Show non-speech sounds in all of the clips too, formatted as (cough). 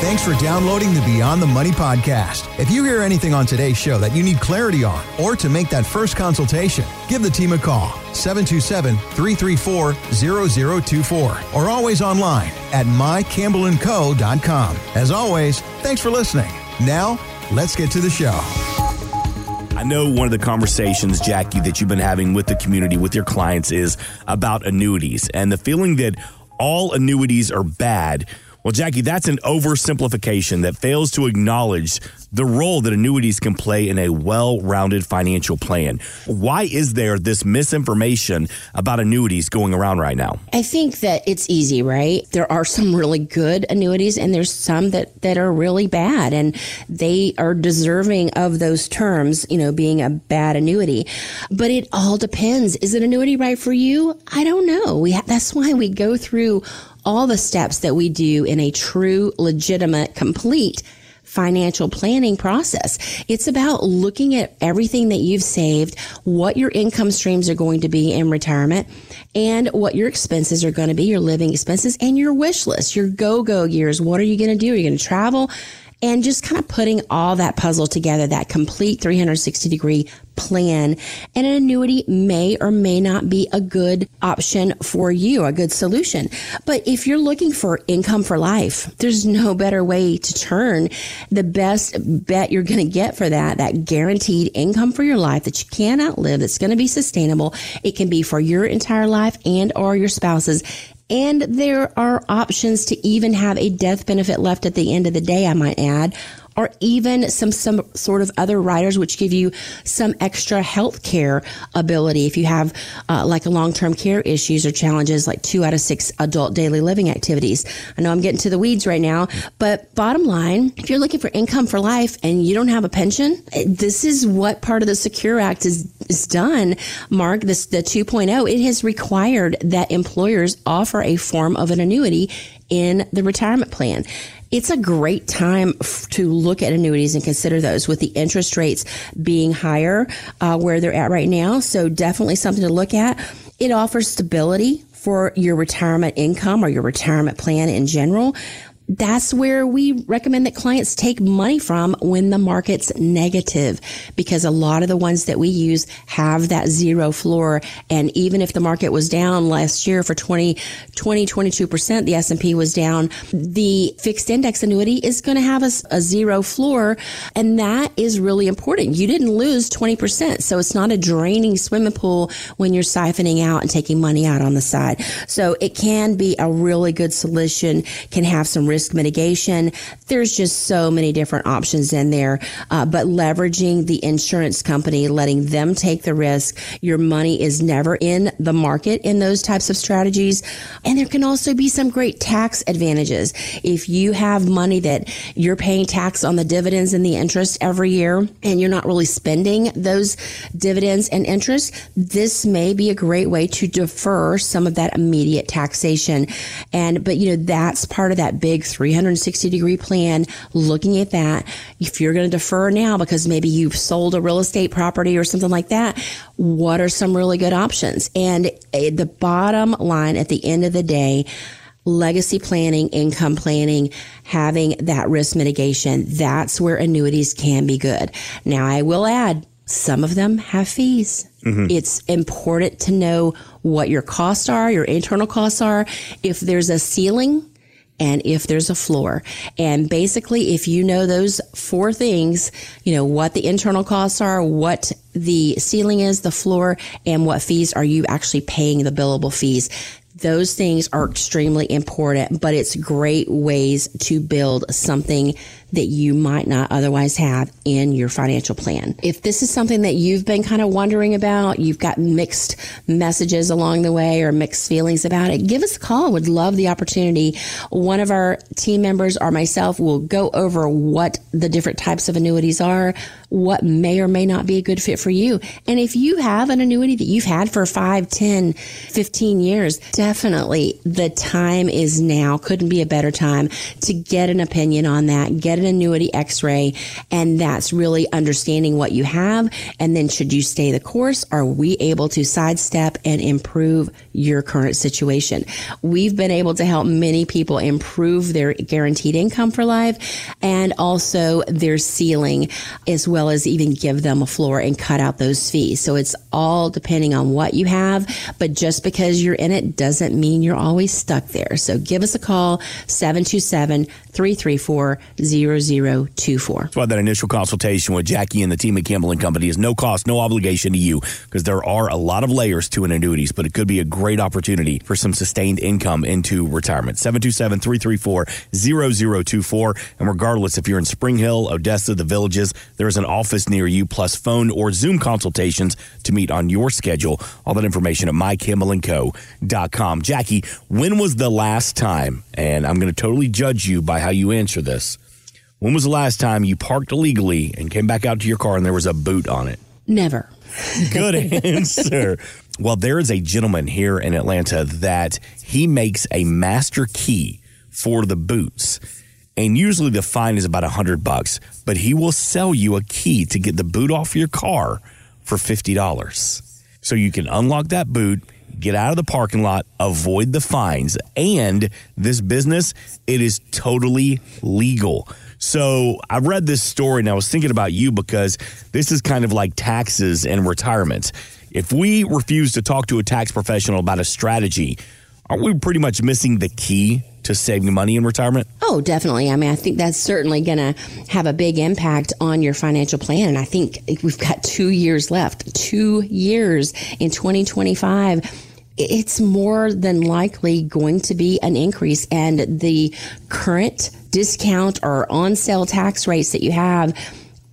Thanks for downloading the Beyond the Money podcast. If you hear anything on today's show that you need clarity on or to make that first consultation, give the team a call 727 334 0024 or always online at mycampbellandco.com. As always, thanks for listening. Now, let's get to the show. I know one of the conversations, Jackie, that you've been having with the community, with your clients, is about annuities and the feeling that all annuities are bad well, Jackie, that's an oversimplification that fails to acknowledge the role that annuities can play in a well rounded financial plan. Why is there this misinformation about annuities going around right now? I think that it's easy, right? There are some really good annuities and there's some that, that are really bad and they are deserving of those terms, you know, being a bad annuity. But it all depends. Is an annuity right for you? I don't know. We ha- that's why we go through all the steps that we do in a true, legitimate, complete financial planning process. It's about looking at everything that you've saved, what your income streams are going to be in retirement, and what your expenses are going to be, your living expenses, and your wish list, your go go years. What are you going to do? Are you going to travel? And just kind of putting all that puzzle together, that complete 360 degree plan. And an annuity may or may not be a good option for you, a good solution. But if you're looking for income for life, there's no better way to turn the best bet you're going to get for that, that guaranteed income for your life that you cannot live, that's going to be sustainable. It can be for your entire life and or your spouse's and there are options to even have a death benefit left at the end of the day, I might add, or even some some sort of other riders which give you some extra health care ability. If you have uh, like a long-term care issues or challenges like two out of six adult daily living activities. I know i'm getting to the weeds right now but bottom line if you're looking for income for life and you don't have a pension this is what part of the secure act is is done mark. This the 2.0 it has required that employers offer a form of an annuity in the retirement plan it's a great time f- to look at annuities and consider those with the interest rates being higher uh, where they're at right now. So definitely something to look at. It offers stability for your retirement income or your retirement plan in general that's where we recommend that clients take money from when the market's negative because a lot of the ones that we use have that zero floor. And even if the market was down last year for 20 20 22% the S&P was down the fixed index annuity is going to have a, a zero floor. And that is really important. You didn't lose 20% so it's not a draining swimming pool when you're siphoning out and taking money out on the side. So it can be a really good solution can have some risk risk mitigation. There's just so many different options in there. Uh, but leveraging the insurance company, letting them take the risk. Your money is never in the market in those types of strategies. And there can also be some great tax advantages. If you have money that you're paying tax on the dividends and the interest every year and you're not really spending those dividends and interest, this may be a great way to defer some of that immediate taxation. And, but you know, that's part of that big 360 degree plan, looking at that. If you're going to defer now because maybe you've sold a real estate property or something like that, what are some really good options? And eh, the bottom line at the end of the day, legacy planning, income planning, having that risk mitigation, that's where annuities can be good. Now, I will add, some of them have fees. Mm-hmm. It's important to know what your costs are, your internal costs are. If there's a ceiling, and if there's a floor. And basically, if you know those four things, you know, what the internal costs are, what the ceiling is, the floor, and what fees are you actually paying the billable fees. Those things are extremely important, but it's great ways to build something that you might not otherwise have in your financial plan. If this is something that you've been kind of wondering about, you've got mixed messages along the way or mixed feelings about it, give us a call. Would love the opportunity. One of our team members or myself will go over what the different types of annuities are, what may or may not be a good fit for you. And if you have an annuity that you've had for 5, 10, 15 years, definitely the time is now. Couldn't be a better time to get an opinion on that, get an annuity x-ray. And that's really understanding what you have. And then should you stay the course? Are we able to sidestep and improve your current situation? We've been able to help many people improve their guaranteed income for life and also their ceiling as well well as even give them a floor and cut out those fees. So it's all depending on what you have, but just because you're in it doesn't mean you're always stuck there. So give us a call, 727 334 0024. That's why that initial consultation with Jackie and the team at Campbell and Company is no cost, no obligation to you because there are a lot of layers to an annuities, but it could be a great opportunity for some sustained income into retirement. 727 334 0024. And regardless if you're in Spring Hill, Odessa, the villages, there is an office near you, plus phone or Zoom consultations to meet on your schedule. All that information at mycampbellandco.com. Jackie, when was the last time, and I'm going to totally judge you by how you answer this, when was the last time you parked illegally and came back out to your car and there was a boot on it? Never. Good (laughs) answer. Well, there is a gentleman here in Atlanta that he makes a master key for the boots and usually the fine is about a hundred bucks, but he will sell you a key to get the boot off your car for fifty dollars. So you can unlock that boot, get out of the parking lot, avoid the fines, and this business it is totally legal. So I read this story and I was thinking about you because this is kind of like taxes and retirement. If we refuse to talk to a tax professional about a strategy, aren't we pretty much missing the key to saving money in retirement? Oh, definitely. I mean, I think that's certainly going to have a big impact on your financial plan. And I think we've got two years left, two years in 2025 it's more than likely going to be an increase and the current discount or on sale tax rates that you have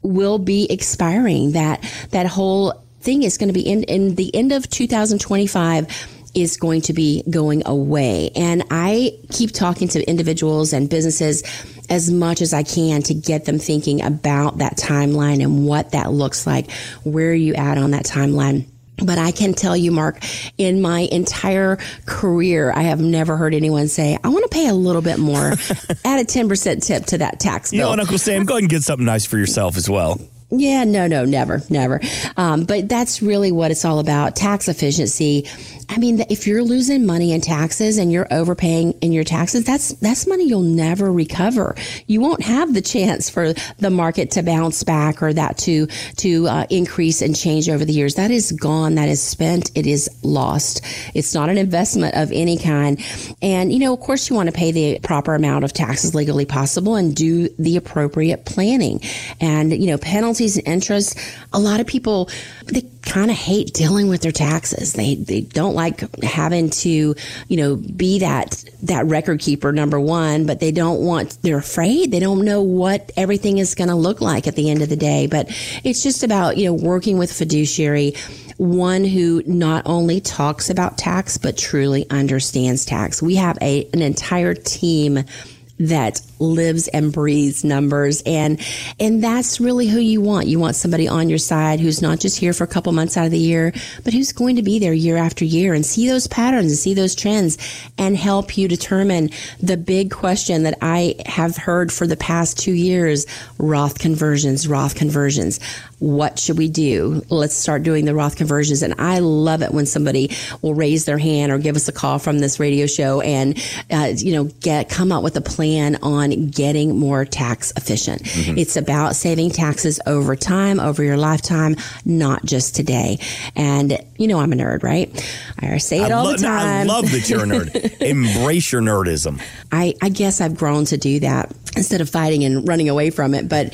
will be expiring that that whole thing is going to be in in the end of 2025 is going to be going away. And I keep talking to individuals and businesses as much as I can to get them thinking about that timeline and what that looks like. Where are you at on that timeline? But I can tell you, Mark, in my entire career, I have never heard anyone say, I want to pay a little bit more. (laughs) Add a 10% tip to that tax bill. You know what, Uncle Sam? Go ahead and get something nice for yourself as well. Yeah, no, no, never, never. Um, but that's really what it's all about tax efficiency. I mean, if you're losing money in taxes and you're overpaying in your taxes, that's that's money you'll never recover. You won't have the chance for the market to bounce back or that to to uh, increase and change over the years. That is gone. That is spent. It is lost. It's not an investment of any kind. And you know, of course, you want to pay the proper amount of taxes legally possible and do the appropriate planning. And you know, penalties and interest. A lot of people they kind of hate dealing with their taxes. They they don't like having to, you know, be that that record keeper number 1, but they don't want they're afraid. They don't know what everything is going to look like at the end of the day, but it's just about, you know, working with fiduciary one who not only talks about tax but truly understands tax. We have a an entire team that lives and breathes numbers. And and that's really who you want. You want somebody on your side who's not just here for a couple months out of the year but who's going to be there year after year and see those patterns and see those trends and help you determine the big question that I have heard for the past 2 years Roth conversions Roth conversions what should we do? Let's start doing the Roth conversions. And I love it when somebody will raise their hand or give us a call from this radio show and, uh, you know, get, come up with a plan on getting more tax efficient. Mm-hmm. It's about saving taxes over time, over your lifetime, not just today. And, you know, I'm a nerd, right? I say it I all lo- the time. No, I love that you're a nerd. (laughs) Embrace your nerdism. I, I guess I've grown to do that instead of fighting and running away from it. But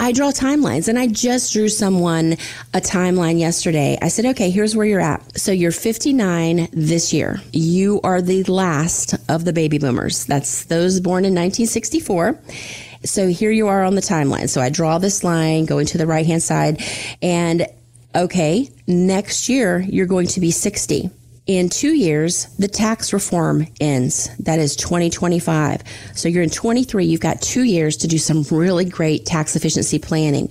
I draw timelines and I just drew someone a timeline yesterday. I said, okay, here's where you're at. So you're 59 this year. You are the last of the baby boomers. That's those born in 1964 so here you are on the timeline. So I draw this line going to the right hand side and okay, next year you're going to be 60 in two years, the tax reform ends. That is 2025. So you're in 23. You've got two years to do some really great tax efficiency planning.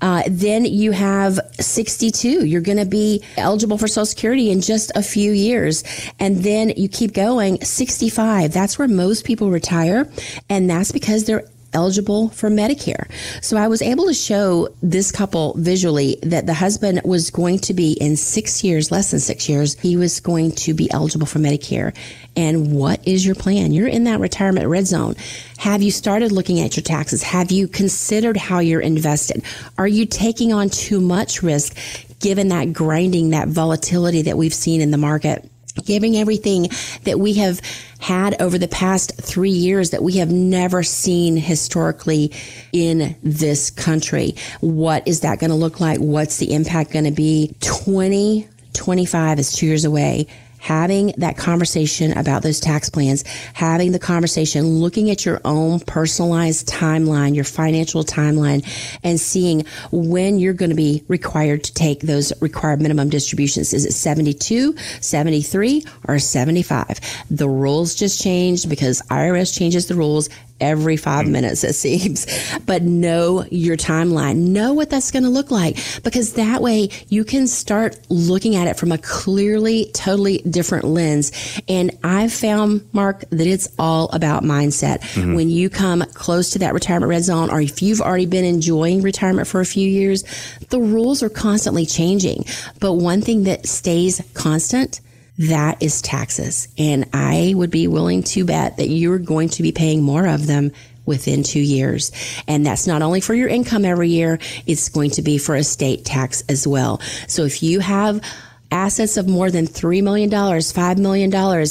Uh, then you have 62. You're going to be eligible for Social Security in just a few years. And then you keep going 65. That's where most people retire. And that's because they're eligible for Medicare. So I was able to show this couple visually that the husband was going to be in six years, less than six years, he was going to be eligible for Medicare. And what is your plan? You're in that retirement red zone. Have you started looking at your taxes? Have you considered how you're invested? Are you taking on too much risk given that grinding, that volatility that we've seen in the market? Giving everything that we have had over the past three years that we have never seen historically in this country. What is that going to look like? What's the impact going to be? 2025 is two years away having that conversation about those tax plans, having the conversation, looking at your own personalized timeline, your financial timeline, and seeing when you're going to be required to take those required minimum distributions. Is it 72, 73, or 75? The rules just changed because IRS changes the rules every five mm. minutes, it seems. But know your timeline. Know what that's going to look like because that way you can start looking at it from a clearly, totally different lens. And I've found, Mark, that it's all about mindset. Mm-hmm. When you come close to that retirement red zone, or if you've already been enjoying retirement for a few years, the rules are constantly changing. But one thing that stays constant that is taxes. And I would be willing to bet that you're going to be paying more of them within two years. And that's not only for your income every year, it's going to be for estate tax as well. So if you have assets of more than $3 million, $5 million,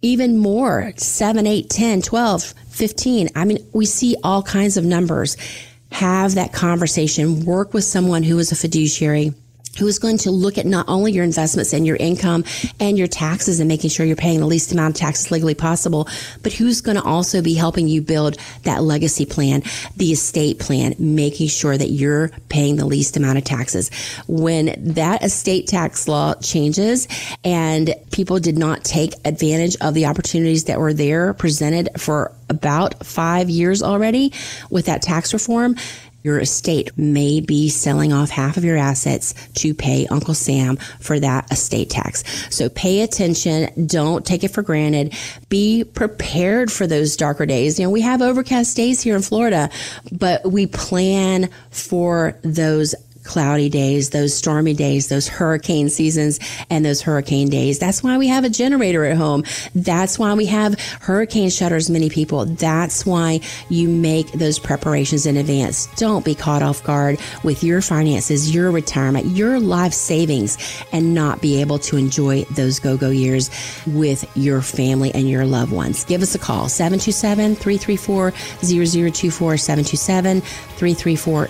even more, 7, 8, 10, 12, 15. I mean, we see all kinds of numbers. Have that conversation, work with someone who is a fiduciary who is going to look at not only your investments and your income and your taxes and making sure you're paying the least amount of taxes legally possible, but who's going to also be helping you build that legacy plan, the estate plan, making sure that you're paying the least amount of taxes. When that estate tax law changes and people did not take advantage of the opportunities that were there presented for about five years already with that tax reform, your estate may be selling off half of your assets to pay Uncle Sam for that estate tax. So pay attention. Don't take it for granted. Be prepared for those darker days. You know, we have overcast days here in Florida, but we plan for those cloudy days, those stormy days, those hurricane seasons and those hurricane days. That's why we have a generator at home. That's why we have hurricane shutters, many people. That's why you make those preparations in advance. Don't be caught off guard with your finances, your retirement, your life savings, and not be able to enjoy those go go years with your family and your loved ones. Give us a call 727 334 0024 727 334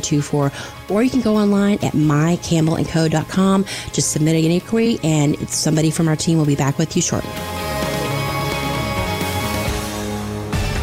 0024 or you can go online at mycampbellandco.com. Just submit an inquiry, and somebody from our team will be back with you shortly.